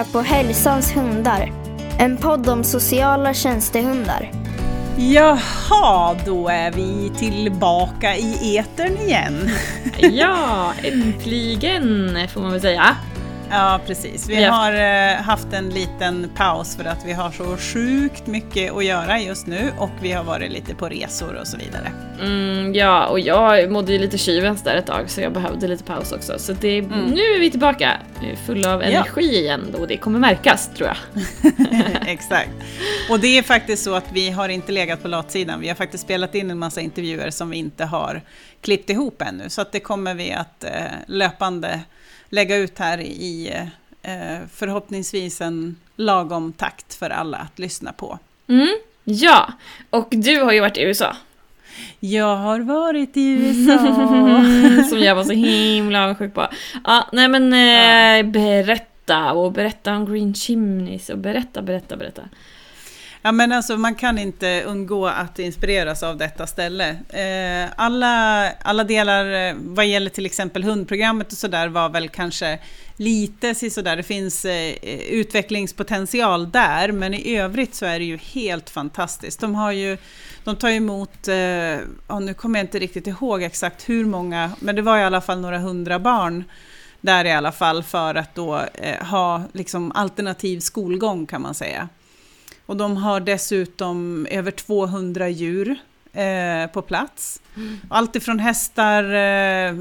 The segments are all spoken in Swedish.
lyssnar på Hälsans hundar. En podd om sociala tjänstehundar. Jaha, då är vi tillbaka i etern igen. Ja, äntligen får man väl säga. Ja, precis. Vi har- eh, haft en liten paus för att vi har så sjukt mycket att göra just nu och vi har varit lite på resor och så vidare. Mm, ja, och jag mådde ju lite tjuvens där ett tag så jag behövde lite paus också. Så det, nu är vi tillbaka fulla av Mm. Ja. energi igen och det kommer märkas tror jag. Exakt. Och det är faktiskt så att vi har inte legat på latsidan. Vi har faktiskt spelat in en massa intervjuer som vi inte har klippt ihop ännu. Så att det kommer vi att eh, löpande lägga ut här i eh, förhoppningsvis en lagom takt för alla att lyssna på. Mm, ja, och du har ju varit i USA. Jag har varit i USA. som jag var så himla avundsjuk på. Ja, nej men eh, berätta och berätta om Green Chimneys och berätta, berätta, berätta. Ja men alltså man kan inte undgå att inspireras av detta ställe. Eh, alla, alla delar eh, vad gäller till exempel hundprogrammet och sådär var väl kanske lite sådär, det finns eh, utvecklingspotential där men i övrigt så är det ju helt fantastiskt. De har ju de tar emot, eh, nu kommer jag inte riktigt ihåg exakt hur många, men det var i alla fall några hundra barn där i alla fall för att då eh, ha liksom alternativ skolgång kan man säga. Och de har dessutom över 200 djur eh, på plats. Allt ifrån hästar, eh,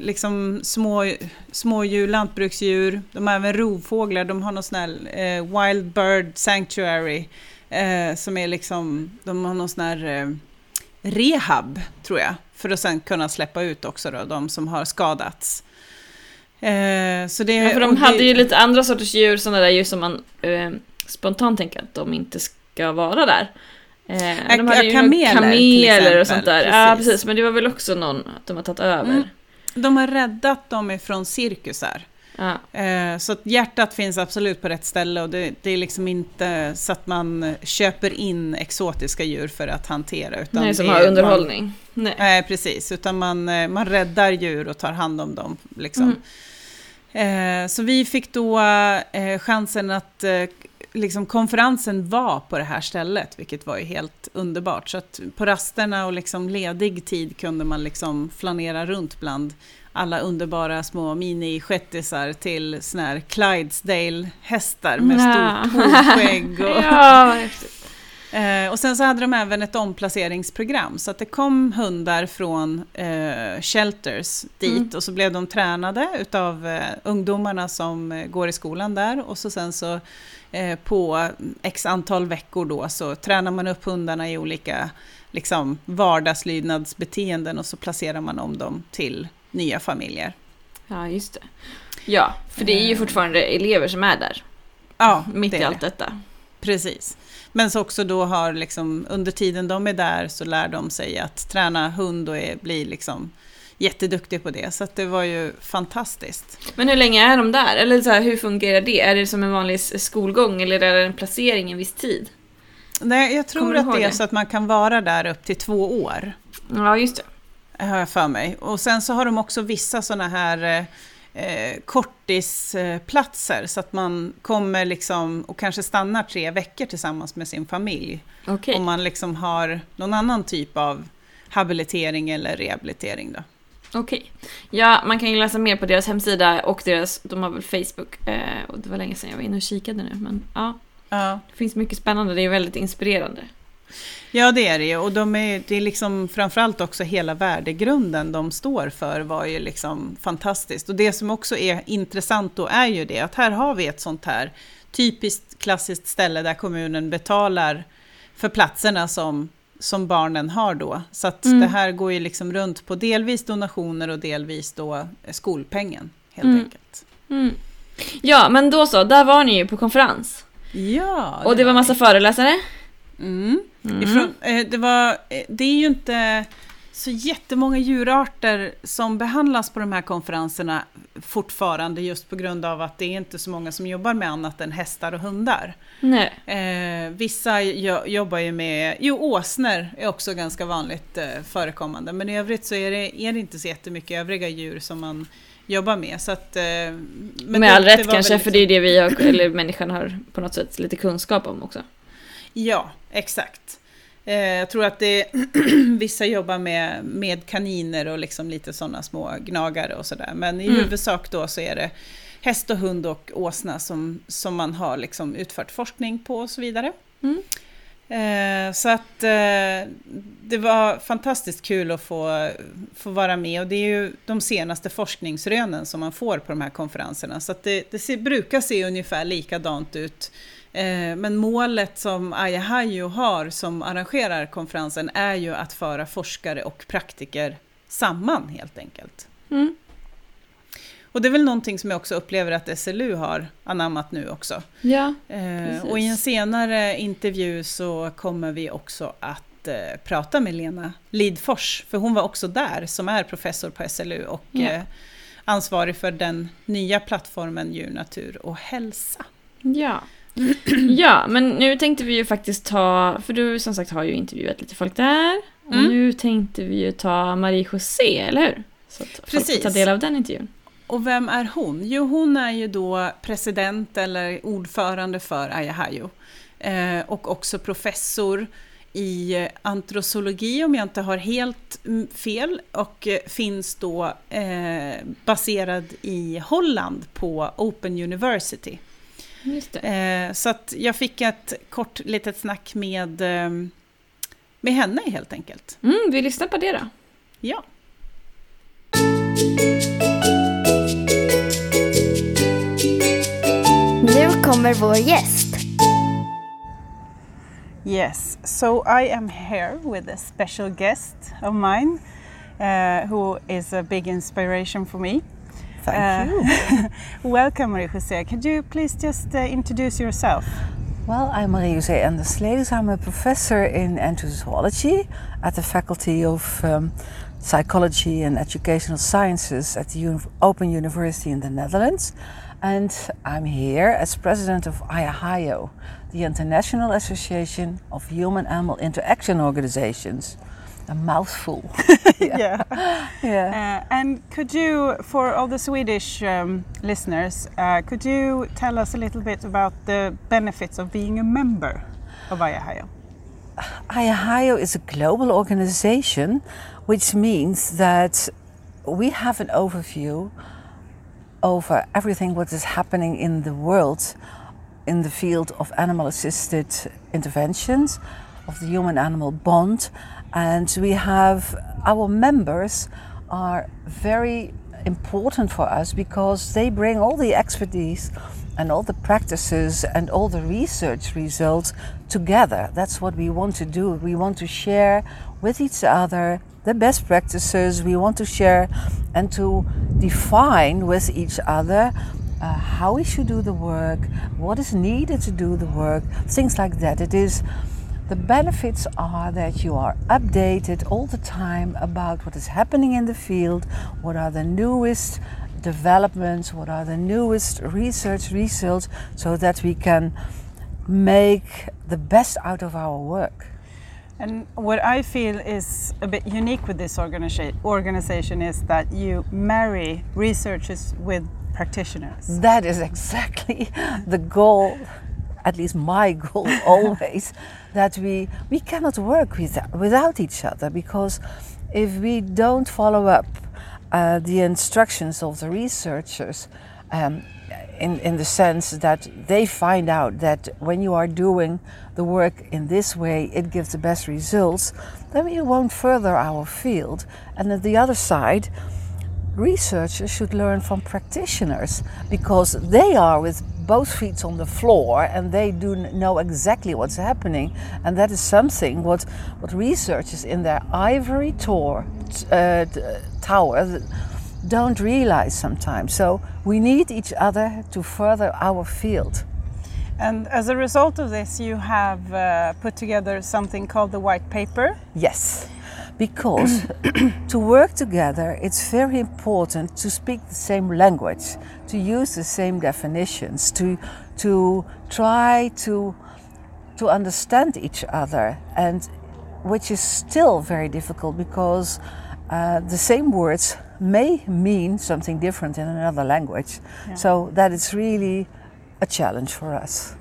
liksom små, smådjur, lantbruksdjur. De har även rovfåglar. De har någon sån här eh, Wild Bird Sanctuary. Eh, som är liksom, de har någon sån här eh, rehab, tror jag. För att sen kunna släppa ut också då, de som har skadats. Eh, så det, Ja, för de det- hade ju lite andra sorters djur, sådana där djur som man eh, spontant tänker att de inte ska vara där. Eh, de hade ju kameler, kameler och sånt där. Ja, Precis. precis. Men det var väl också någon att de har tagit över. Mm. De har räddat dem ifrån cirkusar. Ja. Eh, Så hjärtat finns absolut på rätt ställe och det, det är liksom inte så att man köper in exotiska djur för att hantera. Utan Nej, som har underhållning. Man, nej, precis. Utan man, eh, man räddar djur och tar hand om dem. Liksom. Mm. Eh, Så vi fick då eh, chansen att eh, liksom konferensen var på det här stället, vilket var ju helt underbart. Så att på rasterna och liksom ledig tid kunde man liksom flanera runt bland alla underbara små mini-shettisar till såna här Clydesdale-hästar med Ja. stort hovskägg. Och, Ja. Eh, och sen så hade de även ett omplaceringsprogram, så att det kom hundar från eh, shelters dit Mm. och så blev de tränade utav eh, ungdomarna som eh, går i skolan där och så sen så eh, på x antal veckor då så tränar man upp hundarna i olika liksom, vardagslydnadsbeteenden och så placerar man om dem till nya familjer. Ja, just det. Ja, för det är ju Eh. fortfarande elever som är där. Ja, Mitt i allt det. detta. Precis. Men så också då har liksom, under tiden de är där så lär de sig att träna hund och är, blir liksom jätteduktig på det. Så att det var ju fantastiskt. Men hur länge är de där? Eller så här, hur fungerar det? Är det som en vanlig skolgång eller är det en placering en viss tid? Nej, jag tror att det är det? så att man kan vara där upp till två år. Ja, just det. Har jag för mig. Och sen så har de också vissa sådana här eh, kortisplatser. Så att man kommer liksom och kanske stannar tre veckor tillsammans med sin familj. Okej. Om man liksom har någon annan typ av habilitering eller rehabilitering. Då. Okej. Ja, man kan ju läsa mer på deras hemsida och deras, de har väl Facebook. Eh, och det var länge sedan jag var inne och kikade nu. Men ja, Ja. det finns mycket spännande. Det är väldigt inspirerande. Ja, det är det ju. Och de är, det är liksom framförallt också hela värdegrunden de står för var ju liksom fantastiskt. Och det som också är intressant då är ju det att här har vi ett sånt här typiskt klassiskt ställe där kommunen betalar för platserna som, som barnen har då. Så att Mm. det här går ju liksom runt på delvis donationer och delvis då skolpengen helt Mm. enkelt. Mm. Ja, men då så. Där var ni ju på konferens. Ja, Och det var massa föreläsare. Mm. Mm. Ifrån, eh, det, var, eh, det är ju inte så jättemånga djurarter som behandlas på de här konferenserna fortfarande just på grund av att det är inte så många som jobbar med annat än hästar och hundar. Nej. Eh, vissa jo, jobbar ju med, jo åsnor är också ganska vanligt eh, förekommande men i övrigt så är det, är det inte så jättemycket övriga djur som man jobba med. Så att, eh, men Med det- all rätt kanske, väl för liksom- det är det vi har, eller människan har på något sätt lite kunskap om också. Ja, exakt. Eh, jag tror att det vissa jobbar med, med kaniner och liksom lite sådana små gnagare och sådär. Men i Mm. huvudsak då så är det häst och hund och åsna som, som man har liksom utfört forskning på och så vidare. Mm. Eh, så att eh, det var fantastiskt kul att få, få vara med och det är ju de senaste forskningsrönen som man får på de här konferenserna. Så att det, det ser, brukar se ungefär likadant ut. Eh, men målet som Ayahayo har som arrangerar konferensen är ju att föra forskare och praktiker samman helt enkelt. Mm. Och det är väl någonting som jag också upplever att SLU har anammat nu också. Ja, Eh, och i en senare intervju så kommer vi också att eh, prata med Lena Lidfors, för hon var också där, som är professor på SLU och Ja. eh, ansvarig för den nya plattformen Djur, natur och hälsa. ja. Ja, men nu tänkte vi ju faktiskt ta, för du som sagt har ju intervjuat lite folk där. Och Mm. nu tänkte vi ju ta Marie-José, eller hur? Så att folk Precis. ta del av den intervjun. Och vem är hon? Jo, hon är ju då president eller ordförande för Ayahayo. Eh, och också professor i antrosologi om jag inte har helt mm, fel. Och eh, finns då eh, baserad i Holland på Open University. Just det. Eh, så att jag fick ett kort litet snack med, eh, med henne helt enkelt. Mm, vi lyssnar på det då. Ja. Nu kommer vår gäst. Yes, so I am here with a special guest of mine uh, who is a big inspiration for me. Thank Uh, you. Welcome, Marie Jose. Could you please just uh, introduce yourself? Well, I'm Marie José Andersledes. I'm a professor in anthropology at the Faculty of um, Psychology and Educational Sciences at the Uni- Open University in the Netherlands. And I'm here as president of IAHIO, the International Association of Human Animal Interaction Organizations. A mouthful. yeah. yeah. Uh, and could you, for all the Swedish um, listeners, uh, could you tell us a little bit about the benefits of being a member of IAHIO? IAHIO is a global organization, which means that we have an overview over everything what is happening in the world in the field of animal assisted interventions, of the human animal bond. And we have our members are very important for us because they bring all the expertise and all the practices and all the research results together. That's what we want to do. We want to share with each other the best practices. We want to share and to define with each other uh, how we should do the work, what is needed to do the work, things like that. It is the benefits are that you are updated all the time about what is happening in the field, what are the newest developments, what are the newest research results, so that we can make the best out of our work. And what I feel is a bit unique with this organization is that you marry researchers with practitioners. That is exactly the goal, at least my goal always, that we, we cannot work with, without each other because if we don't follow up uh, the instructions of the researchers, um, in, in the sense that they find out that when you are doing the work in this way, it gives the best results, then we won't further our field. And at the other side, researchers should learn from practitioners because they are with both feet on the floor and they do know exactly what's happening. And that is something what what researchers in their ivory tower uh, tower don't realize sometimes. So we need each other to further our field. And as a result of this, you have uh, put together something called the white paper. Yes, because to work together, it's very important to speak the same language, to use the same definitions, to to try to to understand each other, and which is still very difficult because uh, the same words may mean something different in another language. So that it's really a challenge for us.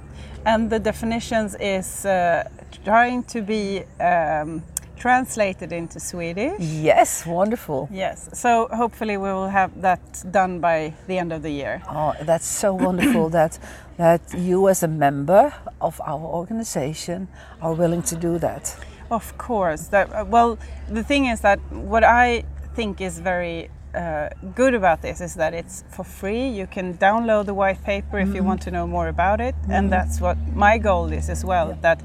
And the definitions is uh, trying to be um, translated into Swedish. Yes, wonderful. Yes, so hopefully we will have that done by the end of the year. Oh, that's so wonderful that that you, as a member of our organization, are willing to do that. Of course. That uh, well, the thing is that what I think is very uh, good about this is that it's for free. You can download the white paper if you want to know more about it, and that's what my goal is as well. That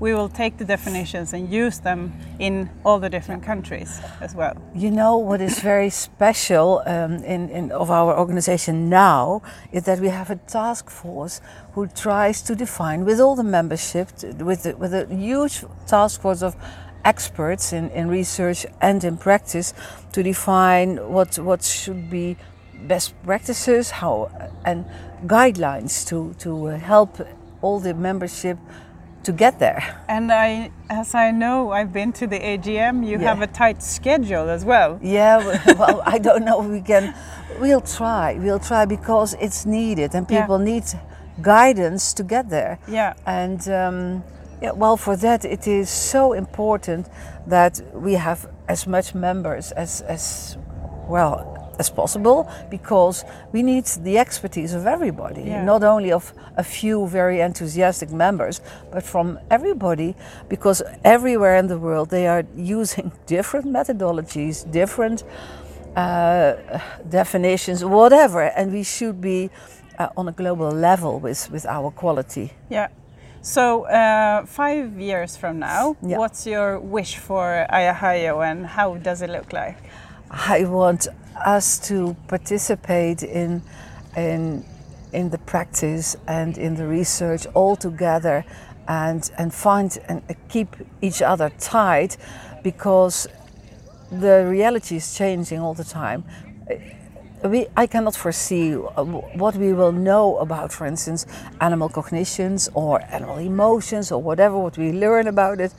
we will take the definitions and use them in all the different countries as well. You know what is very special um, in, in of our organization now is that we have a task force who tries to define with all the membership with the, with a huge task force of experts in, in research and in practice to define what what should be best practices how and guidelines to to help all the membership to get there. And I, as I know, I've been to the AGM. You Yeah. have a tight schedule as well. Yeah, well, I don't know if we can. We'll try. We'll try because it's needed, and Yeah. people need guidance to get there. Yeah. And um, yeah, well, for that, it is so important that we have as much members as as well as possible because we need the expertise of everybody, Yeah. not only of a few very enthusiastic members, but from everybody because everywhere in the world they are using different methodologies, different uh, definitions, whatever, and we should be uh, on a global level with, with our quality. Yeah. So uh, five years from now, Yeah. what's your wish for Ayahayo and how does it look like? I want us to participate in in in the practice and in the research all together and and find and keep each other tight because the reality is changing all the time. We, I cannot foresee what we will know about, for instance, animal cognitions or animal emotions or whatever, what we learn about it,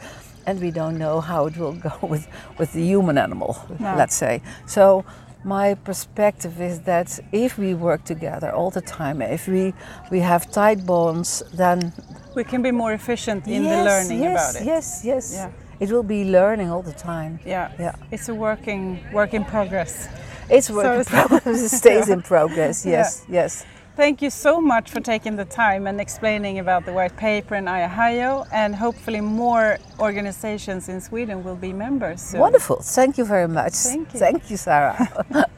and we don't know how it will go with, with the human animal, No. let's say. So, my perspective is that if we work together all the time, if we, we have tight bonds, then We can be more efficient in the learning yes, about it. Yes, yes, Yeah. It will be learning all the time. Yeah. Yeah. It's a working work in progress. It's work in progress. It stays in progress. Yeah. Yes, yes. Thank you so much for taking the time and explaining about the white paper in Ayahayo and hopefully more organizations in Sweden will be members soon. Wonderful. Thank you very much. Thank you. Thank you, Sarah.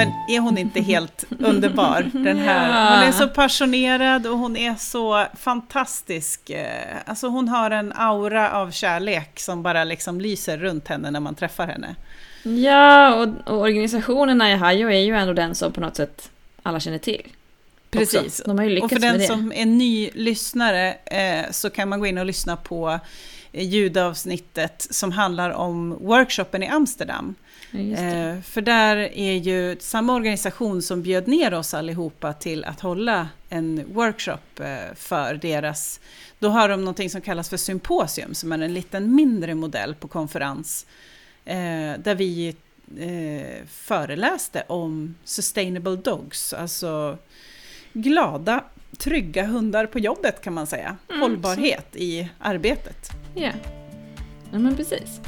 Men är hon inte helt underbar, den här? Hon är så passionerad och hon är så fantastisk. Alltså hon har en aura av kärlek som bara liksom lyser runt henne när man träffar henne. Ja, och, och organisationen Ayahayo är ju ändå den som på något sätt alla känner till. Precis. Och för den som är ny lyssnare eh, så kan man gå in och lyssna på eh, ljudavsnittet som handlar om workshopen i Amsterdam. Ja. Eh, för där är ju samma organisation som bjöd ner oss allihopa till att hålla en workshop eh, för deras... Då har de någonting som kallas för symposium, som är en liten mindre modell på konferens. Eh, där vi föreläste om sustainable dogs, alltså glada, trygga hundar på jobbet kan man säga. Mm, Hållbarhet i arbetet. Ja. ja, men precis.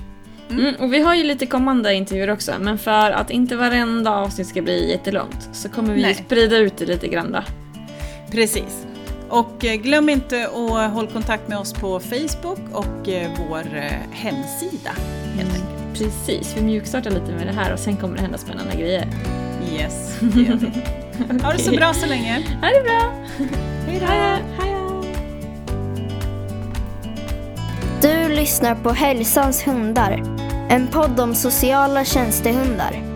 Mm, och vi har ju lite kommande intervjuer också, men för att inte varenda avsnitt ska bli jättelångt så kommer vi Nej. sprida ut det lite grann då. Precis. Och eh, glöm inte att hålla kontakt med oss på Facebook och eh, vår eh, hemsida. Helt enkelt. Precis, vi mjukstartar lite med det här och sen kommer det hända spännande grejer. Yes, det gör vi. Ha det så bra så länge. Ha det bra! Hej då! Hej då! Du lyssnar på Hälsans hundar. En podd om sociala tjänstehundar.